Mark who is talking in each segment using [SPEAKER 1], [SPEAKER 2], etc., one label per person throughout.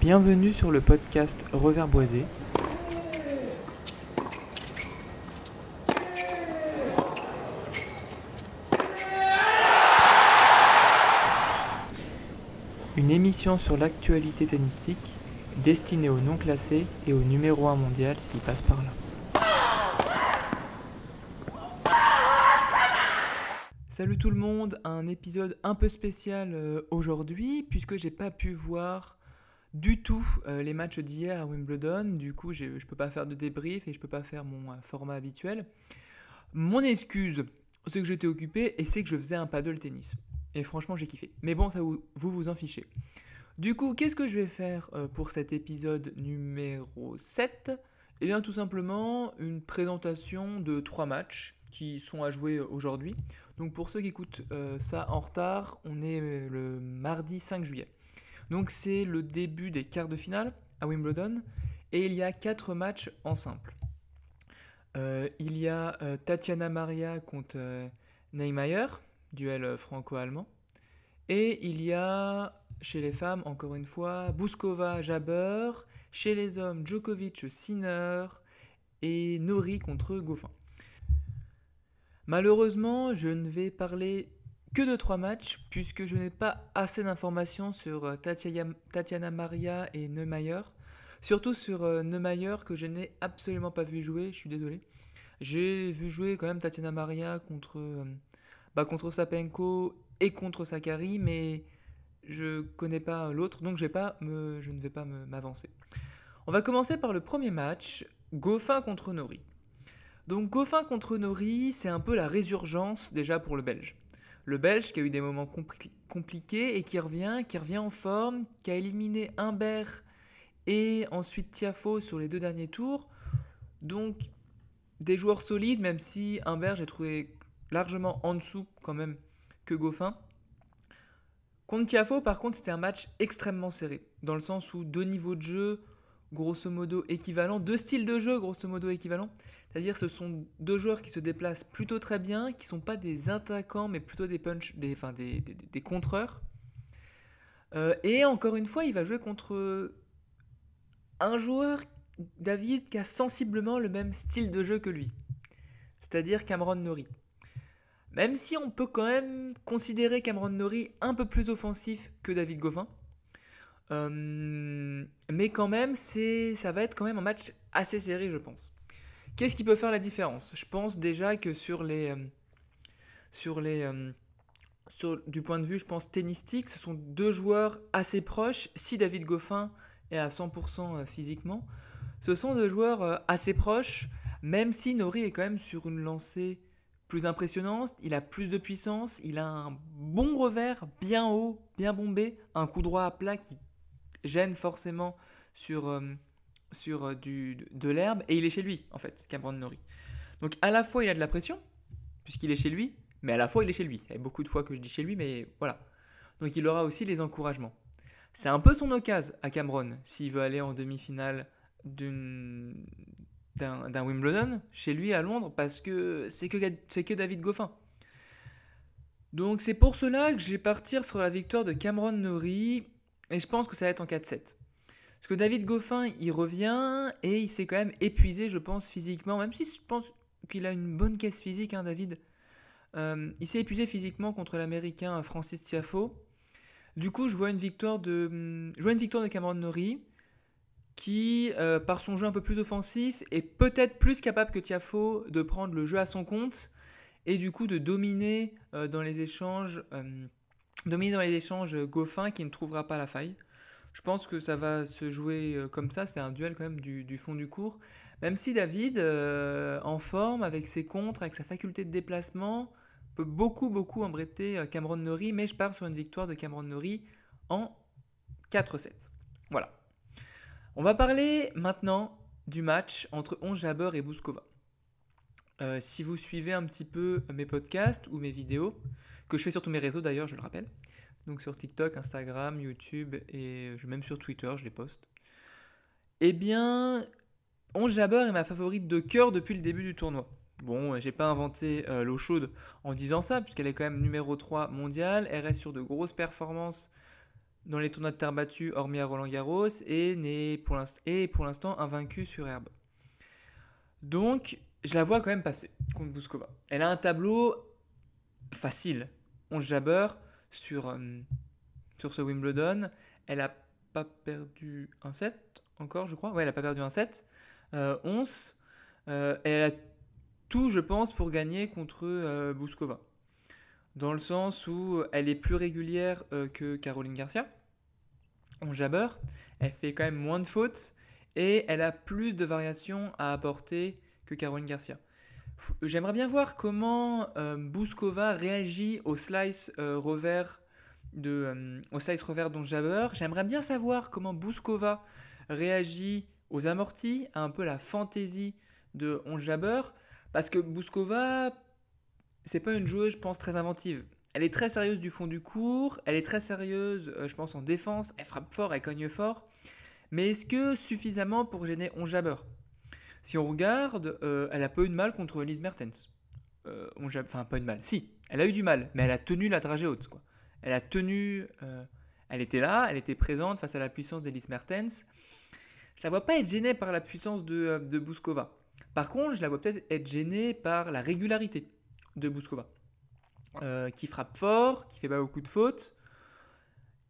[SPEAKER 1] Bienvenue sur le podcast Revers Boisé. Une émission sur l'actualité tennistique destinée aux non classés et au numéro 1 mondial s'il passe par là. Salut tout le monde, un épisode un peu spécial euh, aujourd'hui puisque j'ai pas pu voir du tout euh, les matchs d'hier à Wimbledon. Du coup, je ne peux pas faire de débrief et je peux pas faire mon euh, format habituel. Mon excuse, c'est que j'étais occupé et c'est que je faisais un paddle tennis. Et franchement, j'ai kiffé. Mais bon, ça vous vous, en fichez. Du coup, qu'est-ce que je vais faire pour cet épisode numéro 7 Eh bien, tout simplement une présentation de trois matchs qui sont à jouer aujourd'hui. Donc pour ceux qui écoutent euh, ça en retard, on est euh, le mardi 5 juillet. Donc c'est le début des quarts de finale à Wimbledon et il y a quatre matchs en simple. Euh, il y a Tatiana Maria contre Neymayer, duel franco-allemand. Et il y a chez les femmes, encore une fois, Bouskova, Jabber. Chez les hommes, Djokovic, Sinner. Et Nori contre Goffin. Malheureusement, je ne vais parler que de trois matchs puisque je n'ai pas assez d'informations sur euh, Tatiana Maria et Neumayer. Surtout sur euh, Neumayer que je n'ai absolument pas vu jouer, je suis désolé. J'ai vu jouer quand même Tatiana Maria contre, euh, bah, Sapenko et contre Sakari, mais je connais pas l'autre, donc je ne vais pas m'avancer. On va commencer par le premier match, Goffin contre Nori. Donc Goffin contre Nori, c'est un peu la résurgence déjà pour le Belge. Le Belge qui a eu des moments compliqués et qui revient, qui revient en forme, qui a éliminé Humbert et ensuite Tiafo sur les deux derniers tours. Donc des joueurs solides, même si Humbert j'ai trouvé largement en dessous quand même que Goffin. Contre Tiafo, par contre, c'était un match extrêmement serré, dans le sens où deux niveaux de jeu grosso modo équivalents, deux styles de jeu grosso modo équivalents. C'est-à-dire ce sont deux joueurs qui se déplacent plutôt très bien, qui ne sont pas des attaquants, mais plutôt des punch, des, enfin, des, des, contreurs. Euh, et encore une fois, il va jouer contre un joueur, David, qui a sensiblement le même style de jeu que lui. C'est-à-dire Cameron Nori. Même si on peut quand même considérer Cameron Nori un peu plus offensif que David Goffin. Euh, mais quand même, ça va être quand même un match assez serré, je pense. Qu'est-ce qui peut faire la différence? Je pense déjà que sur les, euh, sur les, euh, sur, du point de vue, je pense tennistique, ce sont deux joueurs assez proches. Si David Goffin est à 100% euh, physiquement, ce sont deux joueurs assez proches, même si Nori est quand même sur une lancée plus impressionnante, il a plus de puissance, il a un bon revers, bien haut, bien bombé, un coup droit à plat qui gêne forcément sur, sur euh, du, de l'herbe et il est chez lui, en fait, Cameron Nori. Donc à la fois il a de la pression, puisqu'il est chez lui, mais à la fois il est chez lui. Il y a beaucoup de fois que je dis chez lui, mais voilà. Donc il aura aussi les encouragements. C'est un peu son occasion à Cameron, s'il veut aller en demi-finale d'un Wimbledon, chez lui à Londres, parce que c'est que, que David Goffin. Donc c'est pour cela que je vais partir sur la victoire de Cameron Nori, et je pense que ça va être en 4-7. Parce que David Goffin, il revient et il s'est quand même épuisé, je pense, physiquement. Même si je pense qu'il a une bonne caisse physique, hein, David. Euh, il s'est épuisé physiquement contre l'Américain Francis Tiafo. Du coup, je vois une victoire de, je vois une victoire de Cameron Nori qui, euh, par son jeu un peu plus offensif, est peut-être plus capable que Tiafo de prendre le jeu à son compte et du coup de dominer euh, dans les échanges, dominer dans les échanges Goffin qui ne trouvera pas la faille. Je pense que ça va se jouer euh, comme ça, c'est un duel quand même du, fond du cours. Même si David, euh, en forme, avec ses contres, avec sa faculté de déplacement, peut beaucoup, beaucoup embêter euh, Cameron Nori, mais je pars sur une victoire de Cameron Nori en 4-7. Voilà. On va parler maintenant du match entre Onge Jabber et Bouskova. Si vous suivez un petit peu mes podcasts ou mes vidéos, que je fais sur tous mes réseaux d'ailleurs, je le rappelle, donc sur TikTok, Instagram, YouTube et même sur Twitter, je les poste. Eh bien, Onge Jabber est ma favorite de cœur depuis le début du tournoi. Bon, j'ai pas inventé euh, l'eau chaude en disant ça, puisqu'elle est quand même numéro 3 mondiale. Elle reste sur de grosses performances dans les tournois de terre battue, hormis à Roland Garros, et n'est pour l'instant invaincue sur herbe. Donc, je la vois quand même passer contre Bouskova. Elle a un tableau facile. 11 jabber sur, euh, sur ce Wimbledon. Elle n'a pas perdu un set encore, je crois. Ouais, elle n'a pas perdu un set. 11. Euh, elle a tout, je pense, pour gagner contre euh, Bouskova. Dans le sens où elle est plus régulière que Caroline Garcia. On jabber. Elle fait quand même moins de fautes. Et elle a plus de variations à apporter que Caroline Garcia. J'aimerais bien voir comment euh, Bouskova réagit au slice euh, revers de euh, au slice revers dont Jabber. J'aimerais bien savoir comment Bouskova réagit aux amortis, à un peu la fantaisie de On Jabber, parce que Bouskova, c'est pas une joueuse, je pense, très inventive. Elle est très sérieuse du fond du cours, elle est très sérieuse, je pense, en défense, elle frappe fort, elle cogne fort, mais est-ce que suffisamment pour gêner On Jabber? Si on regarde, euh, elle a pas eu de mal contre Elise Mertens. Euh, enfin, pas eu de mal. Si, elle a eu du mal, mais elle a tenu la dragée haute. Quoi. Elle a tenu. Euh, elle était là, elle était présente face à la puissance d'Elise Mertens. Je la vois pas être gênée par la puissance de, de Bouskova. Par contre, je la vois peut-être être gênée par la régularité de Bouskova. qui frappe fort, qui fait pas beaucoup de fautes,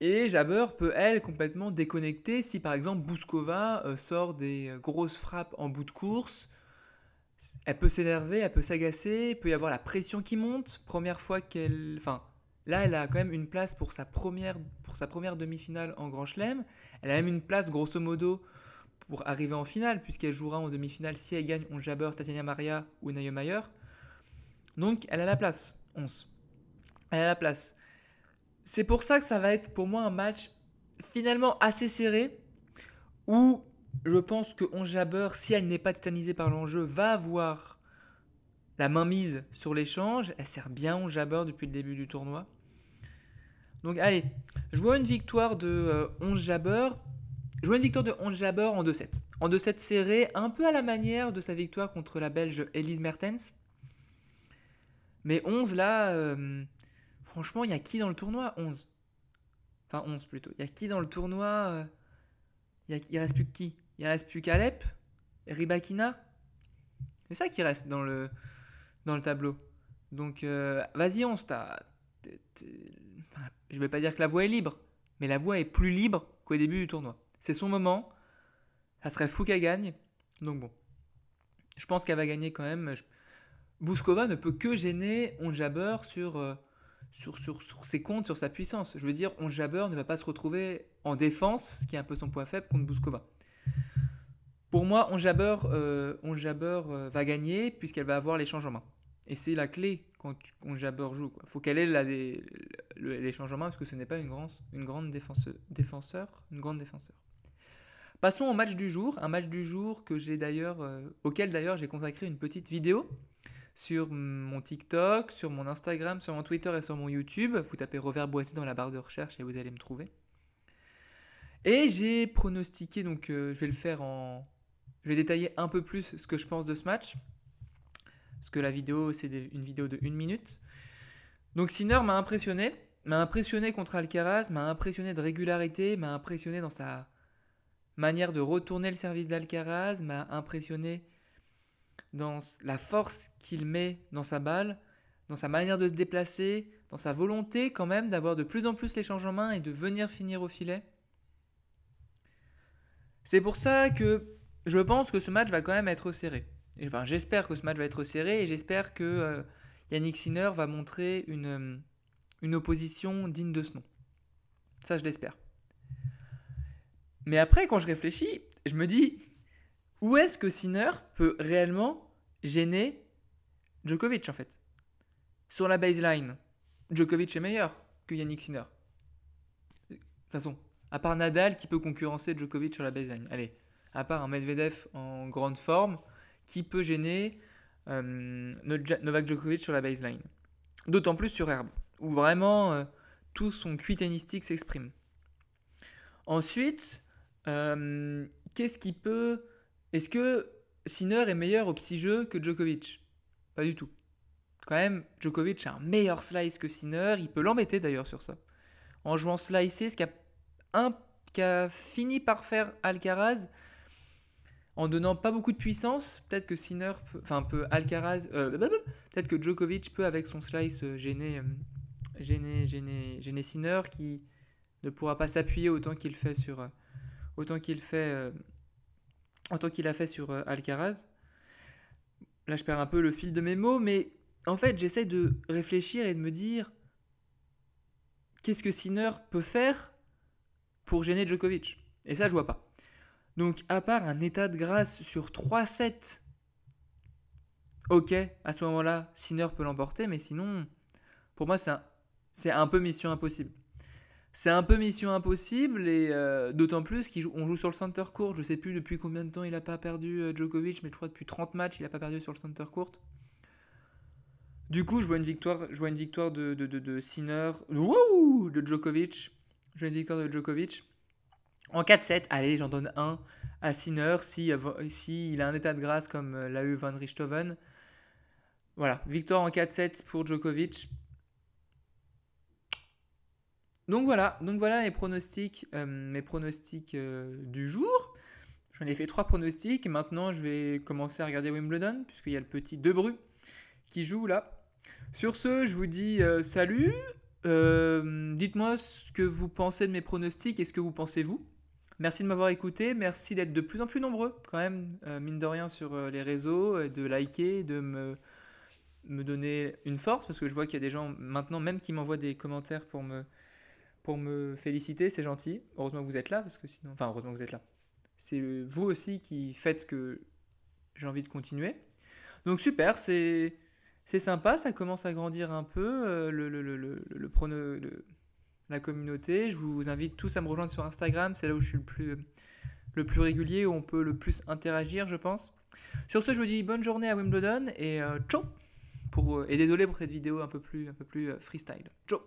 [SPEAKER 1] et Jabber peut, elle, complètement déconnecter si par exemple Bouskova euh, sort des euh, grosses frappes en bout de course. Elle peut s'énerver, elle peut s'agacer, il peut y avoir la pression qui monte. Première fois qu'elle. Enfin, là, elle a quand même une place pour sa première, première demi-finale en Grand Chelem. Elle a même une place, grosso modo, pour arriver en finale, puisqu'elle jouera en demi-finale si elle gagne on Jabber, Tatiana Maria ou Mayer. Donc, elle a la place, 11. Elle a la place. C'est pour ça que ça va être pour moi un match finalement assez serré où je pense que Onjaber, si elle n'est pas tétanisée par l'enjeu, va avoir la main mise sur l'échange. Elle sert bien Onjaber depuis le début du tournoi. Donc allez, je vois une victoire de euh, 11 Jabber. Je vois une victoire de 11 Jabber en 2-7. En 2-7 serré, un peu à la manière de sa victoire contre la Belge Elise Mertens. Mais 11 là, euh, Franchement, il y a qui dans le tournoi? 11. Enfin, 11 plutôt. Il y a qui dans le tournoi euh, il, y reste plus que qui? Il reste plus qu'Alep Ribakina C'est ça qui reste dans le, dans le tableau. Donc, euh, vas-y, 11. je vais pas dire que la voie est libre, mais la voie est plus libre qu'au début du tournoi. C'est son moment. Ça serait fou qu'elle gagne. Donc, bon. Je pense qu'elle va gagner quand même. Bouskova ne peut que gêner Onjaber sur. Euh, sur, sur, sur, ses comptes, sur sa puissance. Je veux dire, on ne va pas se retrouver en défense, ce qui est un peu son point faible, contre Bouskova. Pour moi, on Jabber, euh, euh, va gagner puisqu'elle va avoir l'échange en main. Et c'est la clé quand on joue. Il faut qu'elle ait l'échange en main parce que ce n'est pas une, grande, une grande défenseur, une grande défenseur. Passons au match du jour, un match du jour que euh, auquel d'ailleurs j'ai consacré une petite vidéo sur mon TikTok, sur mon Instagram, sur mon Twitter et sur mon YouTube. Vous tapez Boissy dans la barre de recherche et vous allez me trouver. Et j'ai pronostiqué, donc euh, je vais le faire en. Je vais détailler un peu plus ce que je pense de ce match. Parce que la vidéo, c'est une vidéo de 1 minute. Donc Sinner m'a impressionné. M'a impressionné contre Alcaraz, m'a impressionné de régularité, m'a impressionné dans sa manière de retourner le service d'Alcaraz, m'a impressionné dans la force qu'il met dans sa balle, dans sa manière de se déplacer, dans sa volonté quand même d'avoir de plus en plus l'échange en main et de venir finir au filet. C'est pour ça que je pense que ce match va quand même être serré. Enfin, j'espère que ce match va être serré et j'espère que euh, Yannick Sinner va montrer une, euh, une opposition digne de ce nom. Ça, je l'espère. Mais après, quand je réfléchis, je me dis, où est-ce que Sinner peut réellement gêner Djokovic en fait? Sur la baseline, Djokovic est meilleur que Yannick Sinner. De toute façon, à part Nadal qui peut concurrencer Djokovic sur la baseline. Allez, à part un Medvedev en grande forme, qui peut gêner euh, Novak Djokovic sur la baseline D'autant plus sur herbe, où vraiment euh, tout son cuit s'exprime. Ensuite, euh, qu'est-ce qui peut est-ce que Sinner est meilleur au petit jeu que Djokovic? Pas du tout. Quand même, Djokovic a un meilleur slice que Sinner. Il peut l'embêter d'ailleurs sur ça. En jouant slicer, ce qui n'a un, qui a fini par faire Alcaraz en donnant pas beaucoup de puissance. Peut-être que Sinner, peut, enfin peut Alcaraz, euh, peut-être que Djokovic peut avec son slice euh, gêner, euh, gêner, gêner, gêner Sinner qui ne pourra pas s'appuyer autant qu'il fait sur, autant qu'il fait, autant qu'il a fait sur Alcaraz. Là, je perds un peu le fil de mes mots, mais en fait, j'essaie de réfléchir et de me dire qu'est-ce que Sinner peut faire pour gêner Djokovic? Et ça, je vois pas. Donc, à part un état de grâce sur 3 sets, ok, à ce moment-là, Sinner peut l'emporter, mais sinon, pour moi, c'est un, un, peu mission impossible. C'est un peu mission impossible, et euh, d'autant plus qu'on joue sur le center court. Je sais plus depuis combien de temps il n'a pas perdu euh, Djokovic, mais je crois depuis 30 matchs, il n'a pas perdu sur le center court. Du coup, je vois une victoire, je une victoire de, de, de, Sinner, de Djokovic. Je vois une victoire de Djokovic. En 4-7, allez, j'en donne un à Sinner si, si il a un état de grâce comme euh, l'a eu Van Richthofen. Voilà, victoire en 4-7 pour Djokovic. Donc voilà, donc voilà les pronostics, euh, mes pronostics euh, du jour. J'en ai fait trois pronostics. Maintenant, je vais commencer à regarder Wimbledon puisqu'il y a le petit Debru qui joue là. Sur ce, je vous dis salut. Dites-moi ce que vous pensez de mes pronostics et ce que vous pensez vous. Merci de m'avoir écouté, merci d'être de plus en plus nombreux quand même, euh, mine de rien, sur euh, les réseaux, de liker, de me donner une force, parce que je vois qu'il y a des gens maintenant même qui m'envoient des commentaires pour me, pour me féliciter, c'est gentil. Heureusement que vous êtes là, parce que sinon... Enfin, heureusement que vous êtes là. C'est vous aussi qui faites que j'ai envie de continuer. Donc super, c'est... C'est sympa, ça commence à grandir un peu, euh, le, le, le, le, prono, la communauté. Je vous invite tous à me rejoindre sur Instagram, c'est là où je suis le plus, le plus régulier, où on peut le plus interagir, je pense. Sur ce, je vous dis bonne journée à Wimbledon et euh, ciao pour, euh, Et désolé pour cette vidéo un peu plus, un peu plus euh, freestyle. Ciao